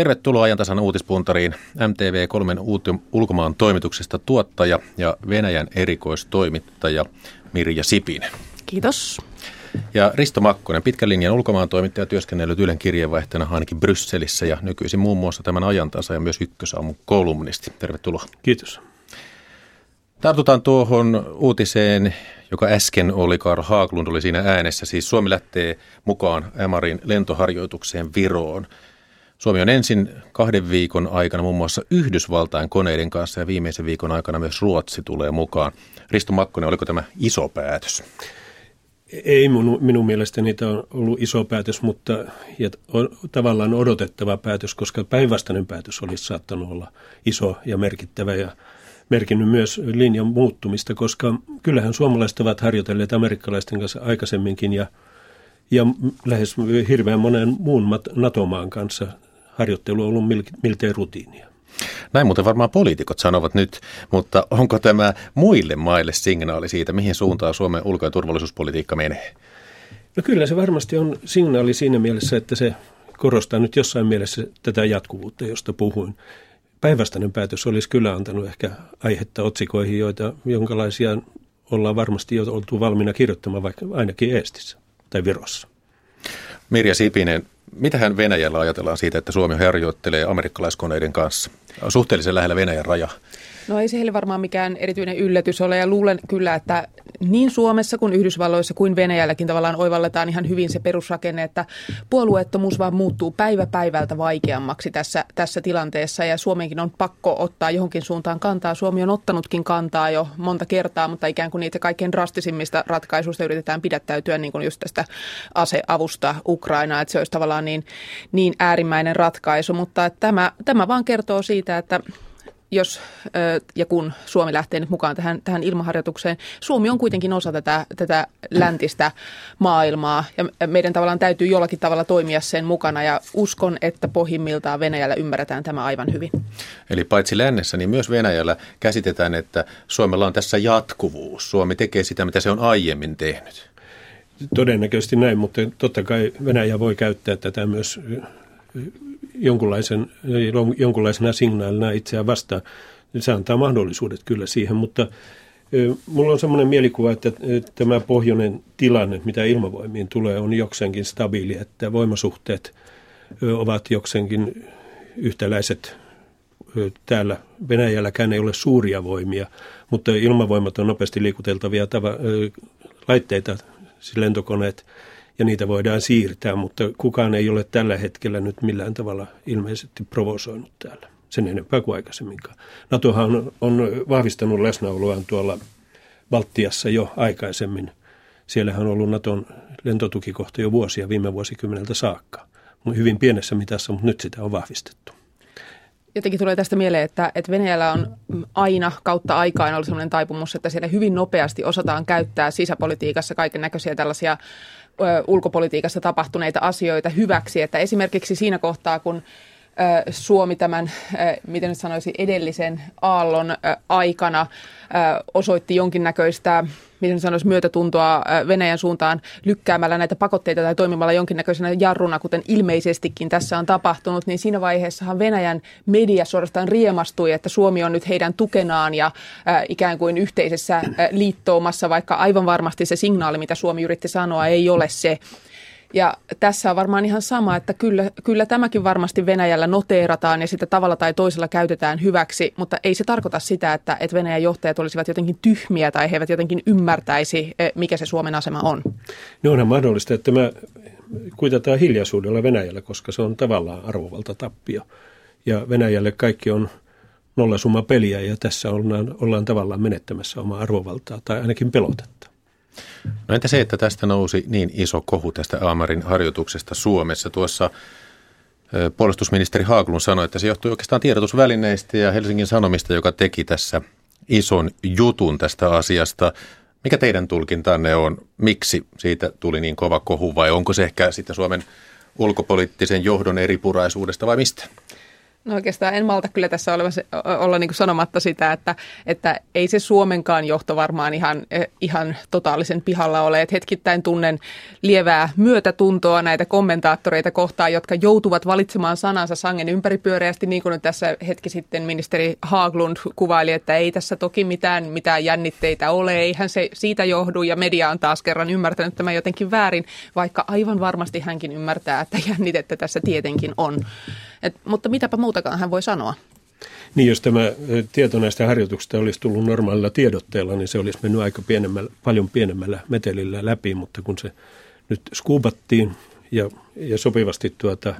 Tervetuloa ajantasan uutispuntariin MTV3 ulkomaan toimituksesta tuottaja ja Venäjän erikoistoimittaja Mirja Sipinen. Kiitos. Ja Risto Makkonen, pitkän linjan ulkomaan toimittaja, työskennellyt Ylen kirjeenvaihtajana ainakin Brysselissä ja nykyisin muun muassa tämän ajantasa ja myös ykkösaamun kolumnisti. Tervetuloa. Kiitos. Tartutaan tuohon uutiseen, joka äsken oli, Karl Haaglund oli siinä äänessä. Siis Suomi lähtee mukaan Ämarin lentoharjoitukseen Viroon. Suomi on ensin kahden viikon aikana muun muassa Yhdysvaltain koneiden kanssa ja viimeisen viikon aikana myös Ruotsi tulee mukaan. Risto Makkonen, oliko tämä iso päätös? Ei minun, minun mielestäni tämä on ollut iso päätös, mutta ja on tavallaan odotettava päätös, koska päinvastainen päätös olisi saattanut olla iso ja merkittävä ja merkinnyt myös linjan muuttumista, koska kyllähän suomalaiset ovat harjoitelleet amerikkalaisten kanssa aikaisemminkin ja, ja lähes hirveän monen muun NATO-maan kanssa harjoittelu on ollut miltei rutiinia. Näin muuten varmaan poliitikot sanovat nyt, mutta onko tämä muille maille signaali siitä, mihin suuntaan Suomen ulko- ja turvallisuuspolitiikka menee? No kyllä se varmasti on signaali siinä mielessä, että se korostaa nyt jossain mielessä tätä jatkuvuutta, josta puhuin. Päinvastainen päätös olisi kyllä antanut ehkä aihetta otsikoihin, joita jonkalaisia ollaan varmasti jo oltu valmiina kirjoittamaan vaikka ainakin Eestissä tai Virossa. Mirja Sipinen, mitähän Venäjällä ajatellaan siitä, että Suomi harjoittelee amerikkalaiskoneiden kanssa? Suhteellisen lähellä Venäjän raja. No ei se heille varmaan mikään erityinen yllätys ole ja luulen kyllä, että niin Suomessa kuin Yhdysvalloissa kuin Venäjälläkin tavallaan oivalletaan ihan hyvin se perusrakenne, että puolueettomuus vaan muuttuu päivä päivältä vaikeammaksi tässä, tässä tilanteessa ja Suomenkin on pakko ottaa johonkin suuntaan kantaa. Suomi on ottanut,kin kantaa jo monta kertaa, mutta ikään kuin niitä kaikkein drastisimmista ratkaisuista yritetään pidättäytyä niin kuin just tästä aseavusta Ukrainaan, että se olisi tavallaan niin, niin äärimmäinen ratkaisu, mutta tämä, tämä vaan kertoo siitä, että jos ja kun Suomi lähtee nyt mukaan tähän, tähän ilmaharjoitukseen, Suomi on kuitenkin osa tätä, tätä läntistä maailmaa ja meidän tavallaan täytyy jollakin tavalla toimia sen mukana ja uskon, että pohjimmiltaan Venäjällä ymmärretään tämä aivan hyvin. Eli paitsi lännessä, niin myös Venäjällä käsitetään, että Suomella on tässä jatkuvuus. Suomi tekee sitä, mitä se on aiemmin tehnyt. Todennäköisesti näin, mutta totta kai Venäjä voi käyttää tätä myös jonkunlaisen, jonkunlaisena signaalina itseään vastaan. Se antaa mahdollisuudet kyllä siihen, mutta Mulla on semmoinen mielikuva, että tämä pohjoinen tilanne, mitä ilmavoimiin tulee, on jokseenkin stabiili, että voimasuhteet ovat jokseenkin yhtäläiset. Täällä Venäjälläkään ei ole suuria voimia, mutta ilmavoimat on nopeasti liikuteltavia tava- laitteita, siis lentokoneet, ja niitä voidaan siirtää, mutta kukaan ei ole tällä hetkellä nyt millään tavalla ilmeisesti provosoinut täällä sen enempää kuin aikaisemminkaan. NATOhan on, on vahvistanut läsnäoloaan tuolla Baltiassa jo aikaisemmin. Siellähän on ollut Naton lentotukikohta jo vuosia viime vuosikymmeneltä saakka. Hyvin pienessä mitassa, mutta nyt sitä on vahvistettu. Jotenkin tulee tästä mieleen, että, että Venäjällä on aina kautta aikaan ollut sellainen taipumus, että siellä hyvin nopeasti osataan käyttää sisäpolitiikassa kaiken näköisiä tällaisia ulkopolitiikassa tapahtuneita asioita hyväksi. Että esimerkiksi siinä kohtaa, kun Suomi tämän, miten nyt sanoisi, edellisen aallon aikana osoitti jonkinnäköistä miten sanoisi, myötätuntoa Venäjän suuntaan lykkäämällä näitä pakotteita tai toimimalla jonkinnäköisenä jarruna, kuten ilmeisestikin tässä on tapahtunut, niin siinä vaiheessahan Venäjän media suorastaan riemastui, että Suomi on nyt heidän tukenaan ja ikään kuin yhteisessä liittoumassa, vaikka aivan varmasti se signaali, mitä Suomi yritti sanoa, ei ole se, ja tässä on varmaan ihan sama, että kyllä, kyllä tämäkin varmasti Venäjällä noteerataan ja sitä tavalla tai toisella käytetään hyväksi, mutta ei se tarkoita sitä, että, että Venäjän johtajat olisivat jotenkin tyhmiä tai he eivät jotenkin ymmärtäisi, eh, mikä se Suomen asema on. No onhan mahdollista, että me kuitataan hiljaisuudella Venäjällä, koska se on tavallaan arvovalta tappio. Ja Venäjälle kaikki on nollasumma peliä ja tässä ollaan, ollaan tavallaan menettämässä omaa arvovaltaa tai ainakin pelotetta. No entä se, että tästä nousi niin iso kohu tästä Aamarin harjoituksesta Suomessa? Tuossa puolustusministeri Haaglund sanoi, että se johtui oikeastaan tiedotusvälineistä ja Helsingin Sanomista, joka teki tässä ison jutun tästä asiasta. Mikä teidän tulkintanne on? Miksi siitä tuli niin kova kohu vai onko se ehkä sitten Suomen ulkopoliittisen johdon eripuraisuudesta vai mistä? No oikeastaan en malta kyllä tässä olla, olla niin sanomatta sitä, että, että ei se Suomenkaan johto varmaan ihan, eh, ihan totaalisen pihalla ole. Että hetkittäin tunnen lievää myötätuntoa näitä kommentaattoreita kohtaan, jotka joutuvat valitsemaan sanansa sangen ympäripyöreästi, niin kuin tässä hetki sitten ministeri Haaglund kuvaili, että ei tässä toki mitään, mitään jännitteitä ole, eihän se siitä johdu, ja media on taas kerran ymmärtänyt tämän jotenkin väärin, vaikka aivan varmasti hänkin ymmärtää, että jännitettä tässä tietenkin on. Et, mutta mitäpä muutakaan hän voi sanoa? Niin, jos tämä tieto näistä harjoituksista olisi tullut normaalilla tiedotteella, niin se olisi mennyt aika pienemmällä, paljon pienemmällä metelillä läpi, mutta kun se nyt skuubattiin ja, ja sopivasti tuota,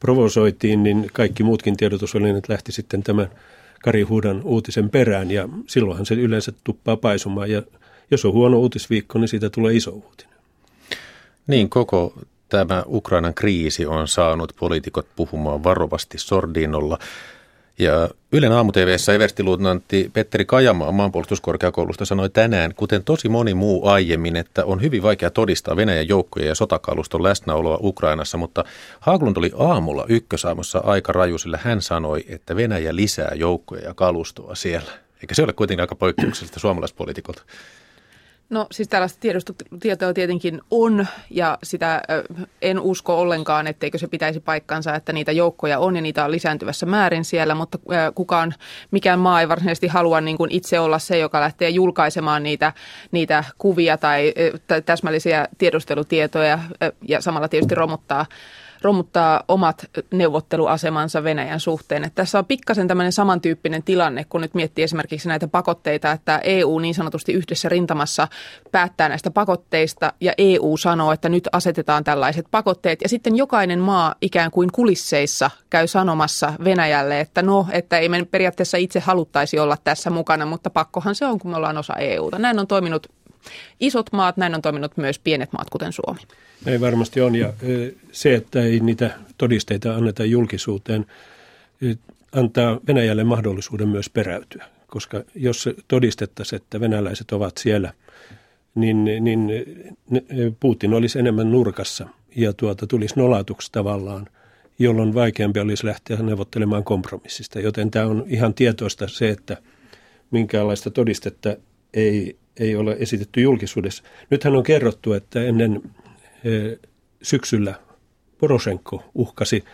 provosoitiin, niin kaikki muutkin tiedotusvälineet lähti sitten tämän Kari Huudan uutisen perään ja silloinhan se yleensä tuppaa paisumaan ja jos on huono uutisviikko, niin siitä tulee iso uutinen. Niin, koko tämä Ukrainan kriisi on saanut poliitikot puhumaan varovasti sordinolla. Ja Ylen aamu TVssä everstiluutnantti Petteri Kajamaa maanpuolustuskorkeakoulusta sanoi tänään, kuten tosi moni muu aiemmin, että on hyvin vaikea todistaa Venäjän joukkojen ja sotakaluston läsnäoloa Ukrainassa, mutta Haaglund oli aamulla ykkösaamussa aika raju, sillä hän sanoi, että Venäjä lisää joukkoja ja kalustoa siellä. Eikä se ole kuitenkin aika poikkeuksellista suomalaispoliitikolta. No siis tällaista tiedustelutietoa tietenkin on ja sitä en usko ollenkaan, etteikö se pitäisi paikkansa, että niitä joukkoja on ja niitä on lisääntyvässä määrin siellä, mutta kukaan, mikään maa ei varsinaisesti halua niin kuin itse olla se, joka lähtee julkaisemaan niitä, niitä kuvia tai, tai täsmällisiä tiedustelutietoja ja samalla tietysti romuttaa romuttaa omat neuvotteluasemansa Venäjän suhteen. Että tässä on pikkasen tämmöinen samantyyppinen tilanne, kun nyt miettii esimerkiksi näitä pakotteita, että EU niin sanotusti yhdessä rintamassa päättää näistä pakotteista ja EU sanoo, että nyt asetetaan tällaiset pakotteet. Ja sitten jokainen maa ikään kuin kulisseissa käy sanomassa Venäjälle, että no, että ei me periaatteessa itse haluttaisi olla tässä mukana, mutta pakkohan se on, kun me ollaan osa EUta. Näin on toiminut isot maat, näin on toiminut myös pienet maat, kuten Suomi. Ei varmasti on, ja se, että ei niitä todisteita anneta julkisuuteen, antaa Venäjälle mahdollisuuden myös peräytyä. Koska jos todistettaisiin, että venäläiset ovat siellä, niin, niin Putin olisi enemmän nurkassa ja tuota, tulisi nolatuksi tavallaan, jolloin vaikeampi olisi lähteä neuvottelemaan kompromissista. Joten tämä on ihan tietoista se, että minkäänlaista todistetta ei ei ole esitetty julkisuudessa. Nythän on kerrottu, että ennen e, syksyllä Poroshenko uhkasi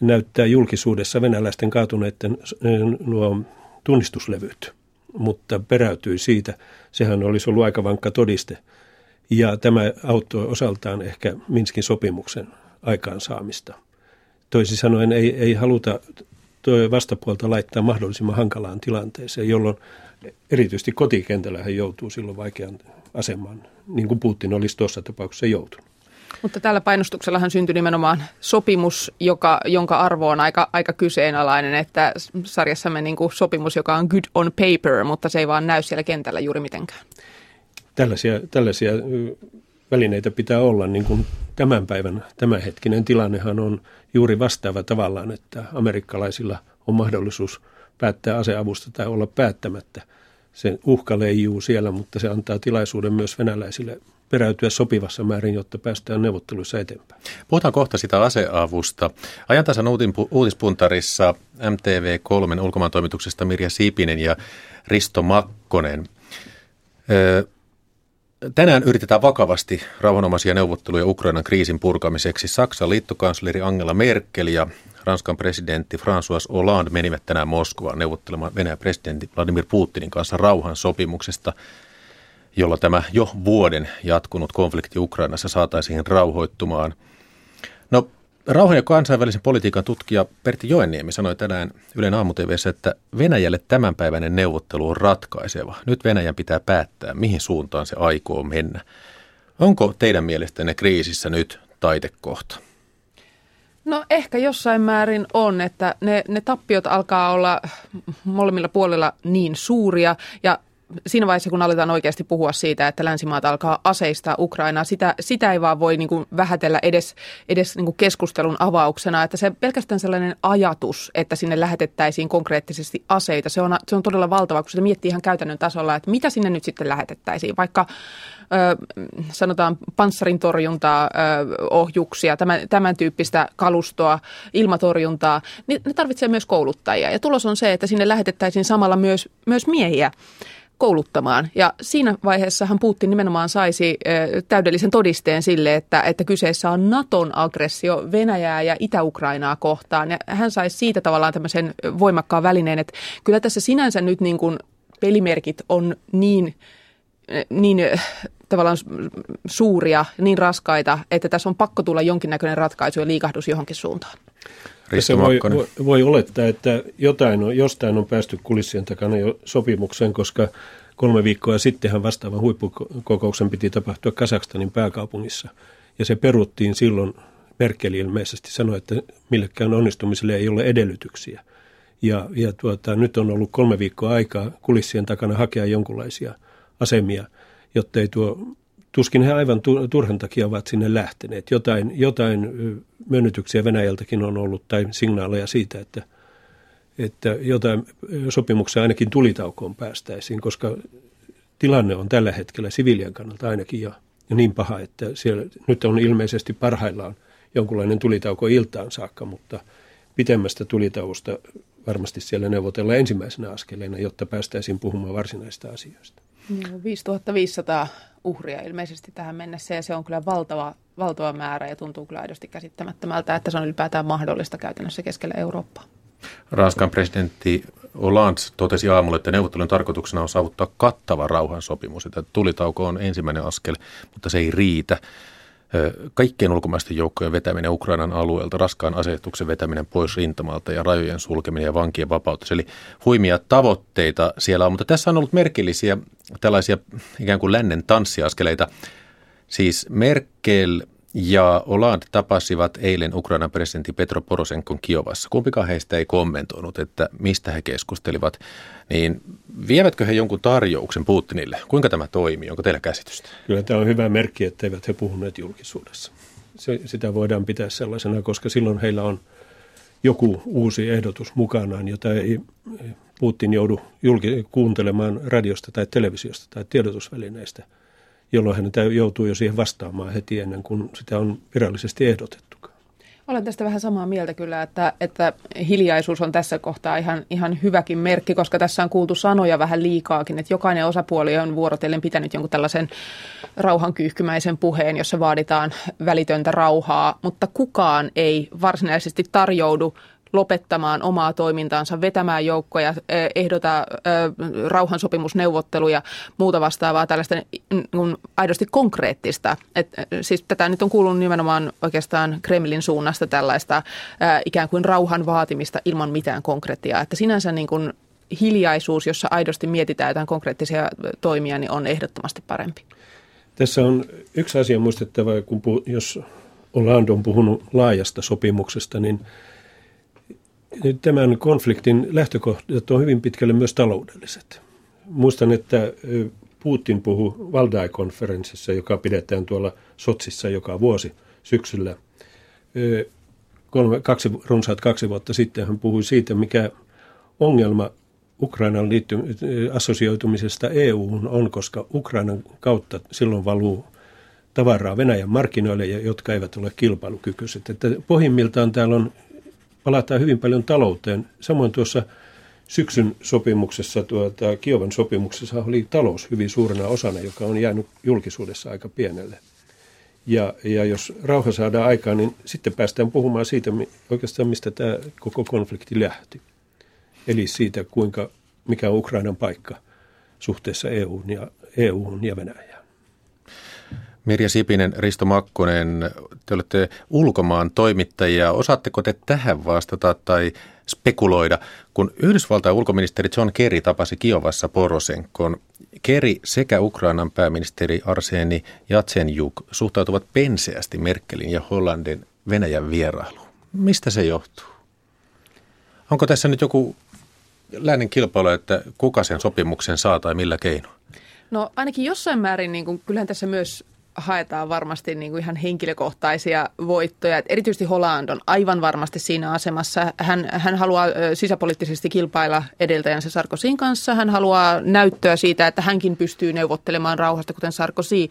näyttää julkisuudessa venäläisten kaatuneiden e, nuo tunnistuslevyt, mutta peräytyi siitä. Sehän olisi ollut aika vankka todiste. Ja tämä auttoi osaltaan ehkä Minskin sopimuksen aikaansaamista. Toisin sanoen ei, ei haluta vastapuolta laittaa mahdollisimman hankalaan tilanteeseen, jolloin erityisesti kotikentällä hän joutuu silloin vaikean asemaan, niin kuin Putin olisi tuossa tapauksessa joutunut. Mutta tällä painostuksellahan syntyi nimenomaan sopimus, joka, jonka arvo on aika, aika kyseenalainen, että sarjassamme niin kuin sopimus, joka on good on paper, mutta se ei vaan näy siellä kentällä juuri mitenkään. Tällaisia, tällaisia välineitä pitää olla, niin kuin tämän päivän tämänhetkinen tilannehan on juuri vastaava tavallaan, että amerikkalaisilla on mahdollisuus päättää aseavusta tai olla päättämättä – se uhka leijuu siellä, mutta se antaa tilaisuuden myös venäläisille peräytyä sopivassa määrin, jotta päästään neuvotteluissa eteenpäin. Puhutaan kohta sitä aseavusta. Ajantasan uutispuntarissa MTV3 ulkomaan toimituksesta Mirja Siipinen ja Risto Makkonen. Tänään yritetään vakavasti rauhanomaisia neuvotteluja Ukrainan kriisin purkamiseksi. Saksan liittokansleri Angela Merkel ja Ranskan presidentti François Hollande menivät tänään Moskovaan neuvottelemaan Venäjän presidentti Vladimir Putinin kanssa rauhan sopimuksesta, jolla tämä jo vuoden jatkunut konflikti Ukrainassa saataisiin rauhoittumaan. No, rauhan ja kansainvälisen politiikan tutkija Pertti Joenniemi sanoi tänään Ylen aamu että Venäjälle tämänpäiväinen neuvottelu on ratkaiseva. Nyt Venäjän pitää päättää, mihin suuntaan se aikoo mennä. Onko teidän mielestänne kriisissä nyt taitekohta? No ehkä jossain määrin on, että ne, ne tappiot alkaa olla molemmilla puolilla niin suuria ja siinä vaiheessa, kun aletaan oikeasti puhua siitä, että länsimaat alkaa aseistaa Ukrainaa, sitä, sitä ei vaan voi niin kuin vähätellä edes, edes niin kuin keskustelun avauksena. Että se pelkästään sellainen ajatus, että sinne lähetettäisiin konkreettisesti aseita, se on, se on todella valtava, kun sitä miettii ihan käytännön tasolla, että mitä sinne nyt sitten lähetettäisiin. Vaikka sanotaan panssarin torjuntaa, ohjuksia, tämän, tämän tyyppistä kalustoa, ilmatorjuntaa, niin ne tarvitsee myös kouluttajia. Ja tulos on se, että sinne lähetettäisiin samalla myös, myös miehiä kouluttamaan. Ja siinä vaiheessahan Putin nimenomaan saisi täydellisen todisteen sille, että, että kyseessä on Naton aggressio Venäjää ja Itä-Ukrainaa kohtaan. Ja hän saisi siitä tavallaan tämmöisen voimakkaan välineen, että kyllä tässä sinänsä nyt niin kuin pelimerkit on niin niin tavallaan suuria, niin raskaita, että tässä on pakko tulla jonkinnäköinen ratkaisu ja liikahdus johonkin suuntaan. Tässä voi, voi, voi olettaa, että jotain on, jostain on päästy kulissien takana jo sopimukseen, koska kolme viikkoa sittenhän vastaavan huippukokouksen piti tapahtua Kasakstanin pääkaupungissa. Ja se peruttiin silloin, Merkel ilmeisesti sanoi, että millekään onnistumiselle ei ole edellytyksiä. Ja, ja tuota, nyt on ollut kolme viikkoa aikaa kulissien takana hakea jonkunlaisia asemia – jotta ei tuo, tuskin he aivan turhan takia ovat sinne lähteneet. Jotain, jotain myönnytyksiä Venäjältäkin on ollut tai signaaleja siitä, että, että jotain sopimuksia ainakin tulitaukoon päästäisiin, koska tilanne on tällä hetkellä siviilien kannalta ainakin jo niin paha, että siellä nyt on ilmeisesti parhaillaan jonkunlainen tulitauko iltaan saakka, mutta pitemmästä tulitauosta varmasti siellä neuvotellaan ensimmäisenä askeleena, jotta päästäisiin puhumaan varsinaisista asioista. 5500 uhria ilmeisesti tähän mennessä ja se on kyllä valtava, valtava määrä ja tuntuu kyllä aidosti käsittämättömältä, että se on ylipäätään mahdollista käytännössä keskellä Eurooppaa. Ranskan presidentti Hollande totesi aamulla, että neuvottelun tarkoituksena on saavuttaa kattava rauhansopimus. Että tulitauko on ensimmäinen askel, mutta se ei riitä kaikkien ulkomaisten joukkojen vetäminen Ukrainan alueelta, raskaan asetuksen vetäminen pois rintamalta ja rajojen sulkeminen ja vankien vapautus. Eli huimia tavoitteita siellä on, mutta tässä on ollut merkillisiä tällaisia ikään kuin lännen tanssiaskeleita. Siis Merkel ja Hollande tapasivat eilen Ukrainan presidentti Petro Porosenkon Kiovassa. Kumpikaan heistä ei kommentoinut, että mistä he keskustelivat. Niin vievätkö he jonkun tarjouksen Putinille? Kuinka tämä toimii? Onko teillä käsitystä? Kyllä tämä on hyvä merkki, että eivät he puhuneet julkisuudessa. Se, sitä voidaan pitää sellaisena, koska silloin heillä on joku uusi ehdotus mukanaan, jota ei Putin joudu julki, kuuntelemaan radiosta tai televisiosta tai tiedotusvälineistä – jolloin hän joutuu jo siihen vastaamaan heti ennen kuin sitä on virallisesti ehdotettu. Olen tästä vähän samaa mieltä kyllä, että, että hiljaisuus on tässä kohtaa ihan, ihan hyväkin merkki, koska tässä on kuultu sanoja vähän liikaakin, että jokainen osapuoli on vuorotellen pitänyt jonkun tällaisen rauhankyyhkymäisen puheen, jossa vaaditaan välitöntä rauhaa, mutta kukaan ei varsinaisesti tarjoudu lopettamaan omaa toimintaansa, vetämään joukkoja, ehdota rauhansopimusneuvotteluja, muuta vastaavaa tällaista niin aidosti konkreettista. Et, siis tätä nyt on kuulunut nimenomaan oikeastaan Kremlin suunnasta tällaista ikään kuin rauhan vaatimista ilman mitään konkretiaa. Että sinänsä niin kuin hiljaisuus, jossa aidosti mietitään jotain konkreettisia toimia, niin on ehdottomasti parempi. Tässä on yksi asia muistettava, kun puh- jos Hollande on puhunut laajasta sopimuksesta, niin – tämän konfliktin lähtökohdat on hyvin pitkälle myös taloudelliset. Muistan, että Putin puhui Valdai-konferenssissa, joka pidetään tuolla Sotsissa joka vuosi syksyllä. Kolme, kaksi, runsaat kaksi vuotta sitten hän puhui siitä, mikä ongelma Ukrainan liitty, assosioitumisesta EU:hun on, koska Ukrainan kautta silloin valuu tavaraa Venäjän markkinoille, jotka eivät ole kilpailukykyiset. Että pohjimmiltaan täällä on palataan hyvin paljon talouteen. Samoin tuossa syksyn sopimuksessa, tuota, Kiovan sopimuksessa oli talous hyvin suurena osana, joka on jäänyt julkisuudessa aika pienelle. Ja, ja jos rauha saadaan aikaan, niin sitten päästään puhumaan siitä oikeastaan, mistä tämä koko konflikti lähti. Eli siitä, kuinka, mikä on Ukrainan paikka suhteessa EU:hun ja, EU:hun ja Venäjään. Mirja Sipinen, Risto Makkonen, te olette ulkomaan toimittajia. Osaatteko te tähän vastata tai spekuloida, kun Yhdysvaltain ulkoministeri John Kerry tapasi Kiovassa Porosenkon. Kerry sekä Ukrainan pääministeri Arseni Jatsenjuk suhtautuvat penseästi Merkelin ja Hollandin Venäjän vierailuun. Mistä se johtuu? Onko tässä nyt joku lännen kilpailu, että kuka sen sopimuksen saa tai millä keino? No ainakin jossain määrin, niin kuin, kyllähän tässä myös haetaan varmasti niin kuin ihan henkilökohtaisia voittoja. Et erityisesti Holland on aivan varmasti siinä asemassa. Hän, hän haluaa sisäpoliittisesti kilpailla edeltäjänsä Sarkozyn kanssa. Hän haluaa näyttöä siitä, että hänkin pystyy neuvottelemaan rauhasta, kuten Sarkozy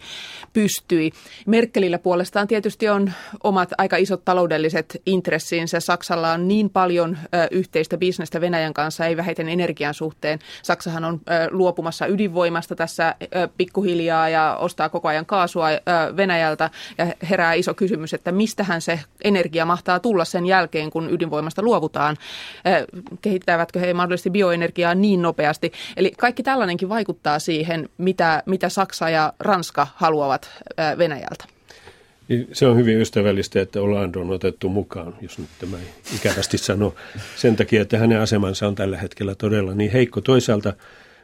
pystyi. Merkelillä puolestaan tietysti on omat aika isot taloudelliset intressiinsä. Saksalla on niin paljon yhteistä bisnestä Venäjän kanssa, ei vähiten energian suhteen. Saksahan on luopumassa ydinvoimasta tässä pikkuhiljaa ja ostaa koko ajan kaasua Venäjältä ja herää iso kysymys, että mistähän se energia mahtaa tulla sen jälkeen, kun ydinvoimasta luovutaan. Kehittävätkö he mahdollisesti bioenergiaa niin nopeasti? Eli kaikki tällainenkin vaikuttaa siihen, mitä, mitä Saksa ja Ranska haluavat Venäjältä. Niin se on hyvin ystävällistä, että Hollande on otettu mukaan, jos nyt tämä ikävästi sanoo, sen takia, että hänen asemansa on tällä hetkellä todella niin heikko. Toisaalta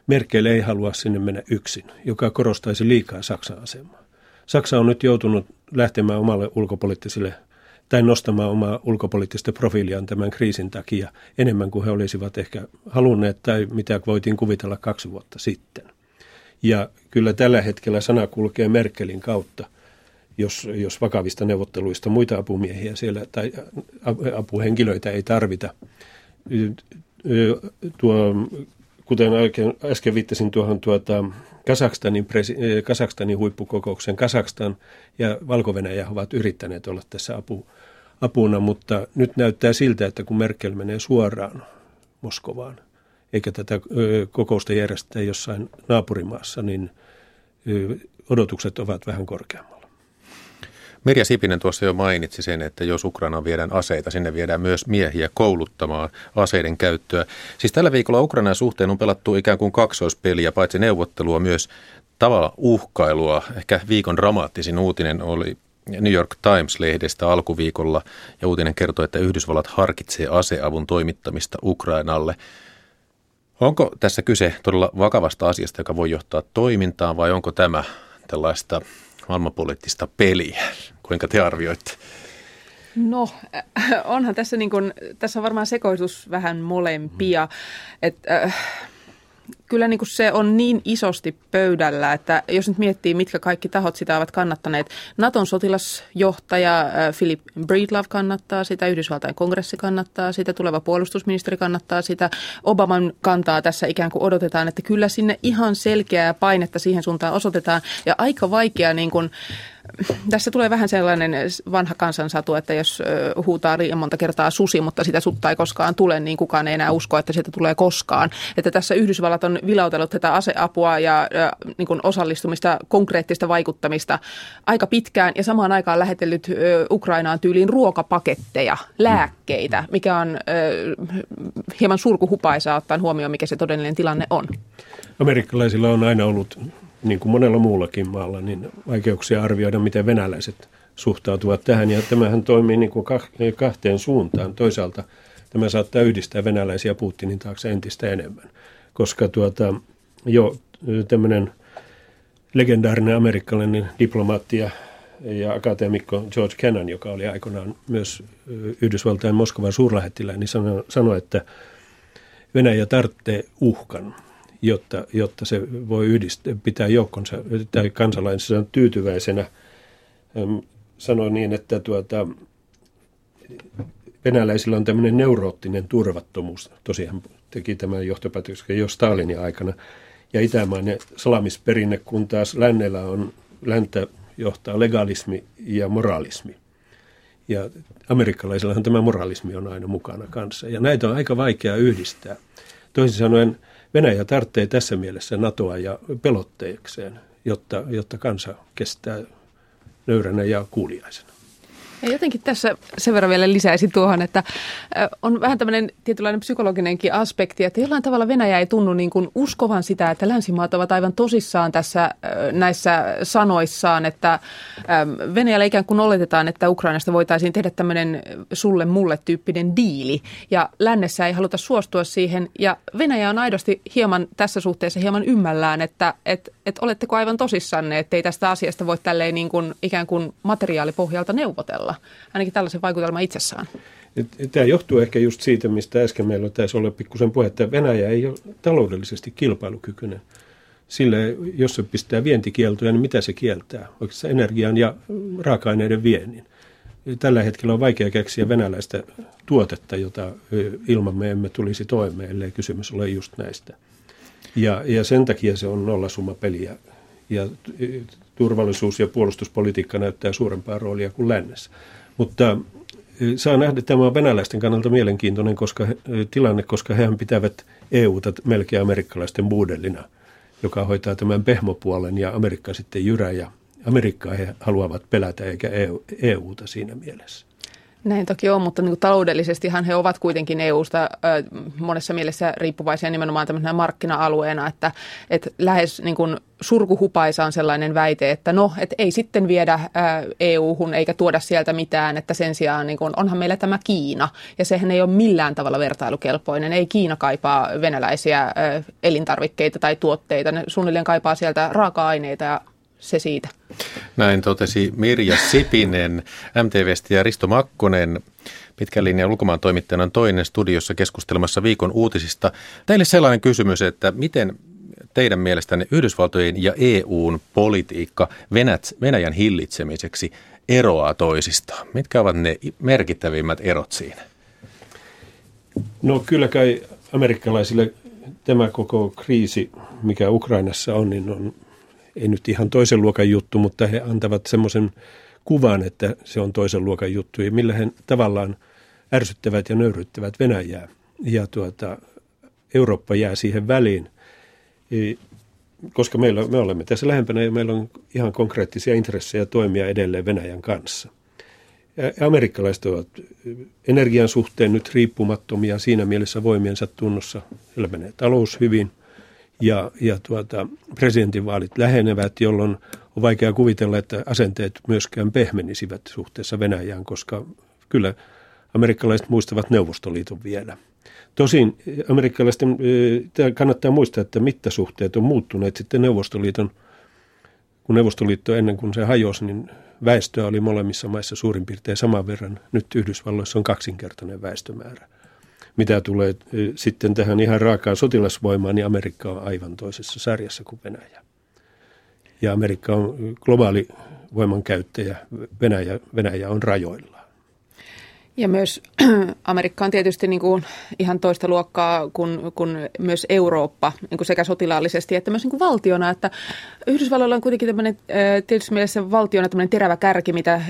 Merkel ei halua sinne mennä yksin, joka korostaisi liikaa Saksan asemaa. Saksa on nyt joutunut lähtemään omalle ulkopoliittiselle tai nostamaan omaa ulkopoliittista profiiliaan tämän kriisin takia enemmän kuin he olisivat ehkä halunneet tai mitä voitiin kuvitella kaksi vuotta sitten. Ja kyllä tällä hetkellä sana kulkee Merkelin kautta, jos, jos vakavista neuvotteluista muita apumiehiä siellä tai apuhenkilöitä ei tarvita. Tuo kuten äsken viittasin tuohon tuota, Kasakstanin, presi, eh, Kasakstanin huippukokouksen, Kasakstan ja valko ovat yrittäneet olla tässä apu, apuna, mutta nyt näyttää siltä, että kun Merkel menee suoraan Moskovaan, eikä tätä kokousta järjestetä jossain naapurimaassa, niin odotukset ovat vähän korkeammalla. Merja Sipinen tuossa jo mainitsi sen, että jos Ukraina viedään aseita, sinne viedään myös miehiä kouluttamaan aseiden käyttöä. Siis tällä viikolla Ukrainan suhteen on pelattu ikään kuin kaksoispeliä, paitsi neuvottelua myös tavalla uhkailua. Ehkä viikon dramaattisin uutinen oli New York Times-lehdestä alkuviikolla ja uutinen kertoi, että Yhdysvallat harkitsee aseavun toimittamista Ukrainalle. Onko tässä kyse todella vakavasta asiasta, joka voi johtaa toimintaan vai onko tämä tällaista maailmanpoliittista peliä? Kuinka te arvioitte? No, onhan tässä, niin kuin, tässä on varmaan sekoitus vähän molempia. Mm. Et, äh, kyllä niin kuin se on niin isosti pöydällä, että jos nyt miettii, mitkä kaikki tahot sitä ovat kannattaneet. Naton sotilasjohtaja äh, Philip Breedlove kannattaa sitä, Yhdysvaltain kongressi kannattaa sitä, tuleva puolustusministeri kannattaa sitä. Obaman kantaa tässä ikään kuin odotetaan, että kyllä sinne ihan selkeää painetta siihen suuntaan osoitetaan. Ja aika vaikea niin kuin, tässä tulee vähän sellainen vanha kansansatu, että jos huutaa liian monta kertaa susi, mutta sitä sutta ei koskaan tule, niin kukaan ei enää usko, että sieltä tulee koskaan. Että tässä Yhdysvallat on vilautellut tätä aseapua ja, ja niin kuin osallistumista, konkreettista vaikuttamista aika pitkään ja samaan aikaan lähetellyt Ukrainaan tyyliin ruokapaketteja, lääkkeitä, mikä on hieman surkuhupaisaa ottaen huomioon, mikä se todellinen tilanne on. Amerikkalaisilla on aina ollut niin kuin monella muullakin maalla, niin vaikeuksia arvioida, miten venäläiset suhtautuvat tähän. Ja tämähän toimii niin kuin kahteen suuntaan. Toisaalta tämä saattaa yhdistää venäläisiä Putinin taakse entistä enemmän, koska tuota, jo tämmöinen legendaarinen amerikkalainen diplomaatti ja, ja akateemikko George Kennan, joka oli aikoinaan myös Yhdysvaltain Moskovan suurlähettilään, niin sanoi, sanoi, että Venäjä tarvitsee uhkan jotta, jotta se voi yhdistää, pitää joukkonsa tai kansalaisensa tyytyväisenä. Sanoi niin, että tuota, venäläisillä on tämmöinen neuroottinen turvattomuus. Tosiaan teki tämän johtopäätöksen jo Stalinin aikana. Ja itämainen salamisperinne, kun taas lännellä on, länttä johtaa legalismi ja moralismi. Ja amerikkalaisillahan tämä moralismi on aina mukana kanssa. Ja näitä on aika vaikea yhdistää. Toisin sanoen – Venäjä tarvitsee tässä mielessä NATOa ja pelotteekseen, jotta, jotta kansa kestää nöyränä ja kuuliaisena. Ja jotenkin tässä sen verran vielä lisäisin tuohon, että on vähän tämmöinen tietynlainen psykologinenkin aspekti, että jollain tavalla Venäjä ei tunnu niin kuin uskovan sitä, että länsimaat ovat aivan tosissaan tässä näissä sanoissaan, että Venäjällä ikään kuin oletetaan, että Ukrainasta voitaisiin tehdä tämmöinen sulle mulle tyyppinen diili. Ja lännessä ei haluta suostua siihen. Ja Venäjä on aidosti hieman tässä suhteessa hieman ymmällään, että et, et oletteko aivan tosissanne, että ei tästä asiasta voi tälleen niin kuin ikään kuin materiaalipohjalta neuvotella olla. Ainakin tällaisen vaikutelman itsessään. Tämä johtuu ehkä just siitä, mistä äsken meillä taisi olla pikkusen puhe, että Venäjä ei ole taloudellisesti kilpailukykyinen. Sille, jos se pistää vientikieltoja, niin mitä se kieltää? Oikeastaan energian ja raaka-aineiden viennin. Tällä hetkellä on vaikea keksiä venäläistä tuotetta, jota ilman me emme tulisi toimeen, ellei kysymys ole just näistä. Ja, ja sen takia se on nollasumma peliä. Ja turvallisuus- ja puolustuspolitiikka näyttää suurempaa roolia kuin lännessä. Mutta saa nähdä, tämä on venäläisten kannalta mielenkiintoinen koska, tilanne, koska he pitävät EUta melkein amerikkalaisten buudellina, joka hoitaa tämän pehmopuolen ja Amerikka sitten jyrä ja Amerikkaa he haluavat pelätä eikä EU, EUta siinä mielessä. Näin toki on, mutta niin taloudellisestihan he ovat kuitenkin EUsta monessa mielessä riippuvaisia nimenomaan tämmöisenä markkina-alueena, että, että lähes niin kuin surkuhupaisa on sellainen väite, että no, että ei sitten viedä EU-hun eikä tuoda sieltä mitään, että sen sijaan niin kuin, onhan meillä tämä Kiina, ja sehän ei ole millään tavalla vertailukelpoinen. Ei Kiina kaipaa venäläisiä elintarvikkeita tai tuotteita, ne suunnilleen kaipaa sieltä raaka-aineita ja se siitä. Näin totesi Mirja Sipinen MTVstä ja Risto Makkonen pitkän linjan ulkomaan toimittajana toinen studiossa keskustelemassa viikon uutisista. Teille sellainen kysymys, että miten teidän mielestänne Yhdysvaltojen ja EUn politiikka Venäjän hillitsemiseksi eroaa toisistaan? Mitkä ovat ne merkittävimmät erot siinä? No kyllä kai amerikkalaisille tämä koko kriisi, mikä Ukrainassa on, niin on ei nyt ihan toisen luokan juttu, mutta he antavat semmoisen kuvan, että se on toisen luokan juttu ja millä he tavallaan ärsyttävät ja nöyryttävät Venäjää. Ja tuota, Eurooppa jää siihen väliin, e, koska meillä, me olemme tässä lähempänä ja meillä on ihan konkreettisia intressejä toimia edelleen Venäjän kanssa. Ja amerikkalaiset ovat energian suhteen nyt riippumattomia siinä mielessä voimiensa tunnossa. Heillä menee talous hyvin – ja, ja tuota, presidentinvaalit lähenevät, jolloin on vaikea kuvitella, että asenteet myöskään pehmenisivät suhteessa Venäjään, koska kyllä amerikkalaiset muistavat Neuvostoliiton vielä. Tosin amerikkalaisten kannattaa muistaa, että mittasuhteet on muuttuneet sitten Neuvostoliiton, kun Neuvostoliitto ennen kuin se hajosi, niin väestöä oli molemmissa maissa suurin piirtein saman verran. Nyt Yhdysvalloissa on kaksinkertainen väestömäärä mitä tulee eh, sitten tähän ihan raakaan sotilasvoimaan, niin Amerikka on aivan toisessa sarjassa kuin Venäjä. Ja Amerikka on globaali voimankäyttäjä, Venäjä, Venäjä on rajoilla. Ja myös Amerikka on tietysti niin kuin ihan toista luokkaa kuin, kuin myös Eurooppa niin kuin sekä sotilaallisesti että myös niin kuin valtiona. Että Yhdysvalloilla on kuitenkin tämmöinen, tietysti mielessä valtiona tämmöinen terävä kärki, mitä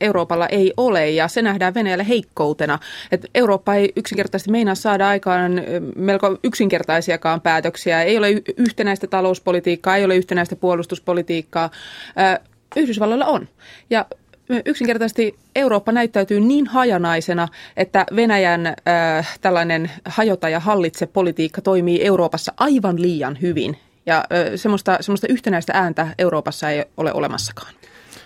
Euroopalla ei ole ja se nähdään Venäjällä heikkoutena. Että Eurooppa ei yksinkertaisesti meinaa saada aikaan melko yksinkertaisiakaan päätöksiä. Ei ole yhtenäistä talouspolitiikkaa, ei ole yhtenäistä puolustuspolitiikkaa. Yhdysvalloilla on. Ja yksinkertaisesti Eurooppa näyttäytyy niin hajanaisena, että Venäjän äh, tällainen hajota ja hallitse politiikka toimii Euroopassa aivan liian hyvin. Ja äh, semmoista, semmoista yhtenäistä ääntä Euroopassa ei ole olemassakaan.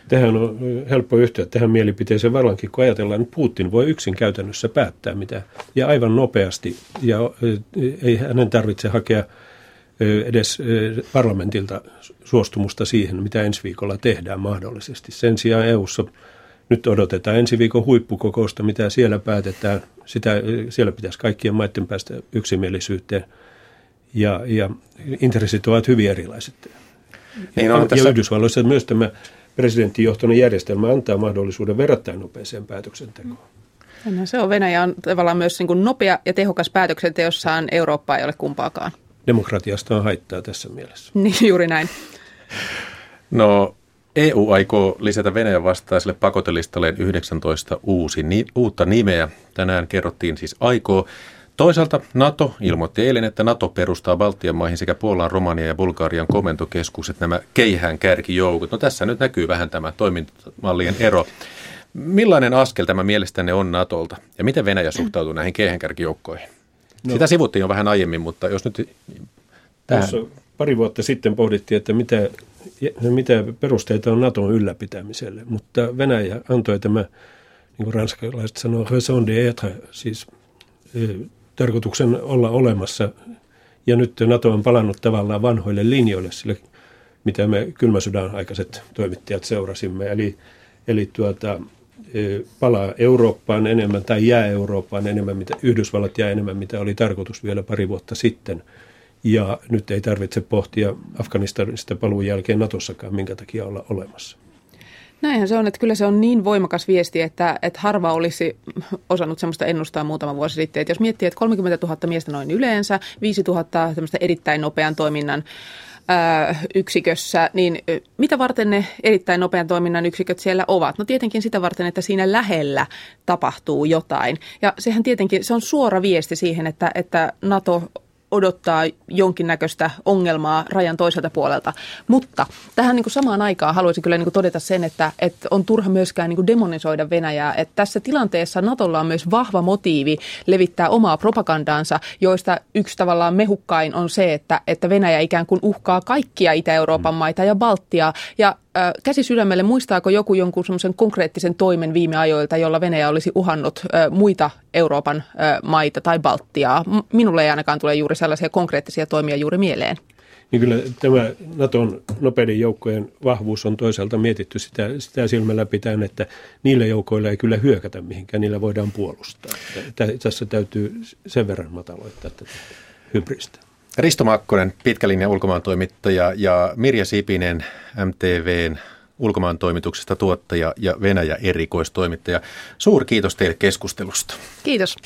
Tähän on helppo yhtyä tähän mielipiteeseen vallankin, kun ajatellaan, että Putin voi yksin käytännössä päättää mitä, ja aivan nopeasti, ja ei hänen tarvitse hakea edes parlamentilta suostumusta siihen, mitä ensi viikolla tehdään mahdollisesti. Sen sijaan EU:ssa nyt odotetaan ensi viikon huippukokousta, mitä siellä päätetään. Sitä, siellä pitäisi kaikkien maiden päästä yksimielisyyteen. Ja, ja intressit ovat hyvin erilaiset. Niin on ja tässä... Yhdysvalloissa myös tämä presidenttijohtoinen järjestelmä antaa mahdollisuuden verrattain nopeeseen päätöksentekoon. No, se on Venäjä on tavallaan myös niin kuin nopea ja tehokas päätöksenteossaan. Eurooppa ei ole kumpaakaan. Demokratiasta on haittaa tässä mielessä. Niin, juuri näin. No EU aikoo lisätä Venäjän vastaiselle pakotelistalle 19 uusi, ni, uutta nimeä. Tänään kerrottiin siis aikoo. Toisaalta NATO ilmoitti eilen, että NATO perustaa Baltian maihin sekä Puolaan, Romania ja Bulgarian komentokeskukset, nämä keihään kärkijoukot. No tässä nyt näkyy vähän tämä toimintamallien ero. Millainen askel tämä mielestänne on NATOlta ja miten Venäjä suhtautuu näihin keihäänkärkijoukkoihin? No. Sitä sivuttiin jo vähän aiemmin, mutta jos nyt tähän... pari vuotta sitten pohdittiin, että mitä mitä perusteita on Naton ylläpitämiselle, mutta Venäjä antoi tämä, niin kuin ranskalaiset sanoo, raison d'être, siis tarkoituksen olla olemassa. Ja nyt NATO on palannut tavallaan vanhoille linjoille, sille mitä me kylmäsodan aikaiset toimittajat seurasimme. Eli, eli tuota, palaa Eurooppaan enemmän tai jää Eurooppaan enemmän, mitä Yhdysvallat jää enemmän, mitä oli tarkoitus vielä pari vuotta sitten. Ja nyt ei tarvitse pohtia Afganistanista paluun jälkeen Natossakaan, minkä takia olla olemassa. Näinhän se on, että kyllä se on niin voimakas viesti, että, että harva olisi osannut sellaista ennustaa muutama vuosi sitten. Että jos miettii, että 30 000 miestä noin yleensä, 5 000 erittäin nopean toiminnan yksikössä, niin mitä varten ne erittäin nopean toiminnan yksiköt siellä ovat? No tietenkin sitä varten, että siinä lähellä tapahtuu jotain. Ja sehän tietenkin, se on suora viesti siihen, että, että NATO odottaa jonkinnäköistä ongelmaa rajan toiselta puolelta. Mutta tähän niin kuin samaan aikaan haluaisin kyllä niin kuin todeta sen, että, että on turha myöskään niin kuin demonisoida Venäjää. Että tässä tilanteessa Natolla on myös vahva motiivi levittää omaa propagandaansa, joista yksi tavallaan mehukkain on se, että, että Venäjä ikään kuin uhkaa kaikkia Itä-Euroopan maita ja Baltia. Ja käsi sydämelle, muistaako joku jonkun semmoisen konkreettisen toimen viime ajoilta, jolla Venäjä olisi uhannut muita Euroopan maita tai Baltiaa? Minulle ei ainakaan tule juuri sellaisia konkreettisia toimia juuri mieleen. Niin kyllä tämä Naton nopeiden joukkojen vahvuus on toisaalta mietitty sitä, sitä silmällä pitäen, että niillä joukoilla ei kyllä hyökätä mihinkään, niillä voidaan puolustaa. Tässä täytyy sen verran mataloittaa tätä hybristä. Risto Makkonen, pitkälinjan ulkomaantoimittaja ja Mirja Sipinen, MTVn ulkomaantoimituksesta tuottaja ja Venäjä erikoistoimittaja. Suuri kiitos teille keskustelusta. Kiitos.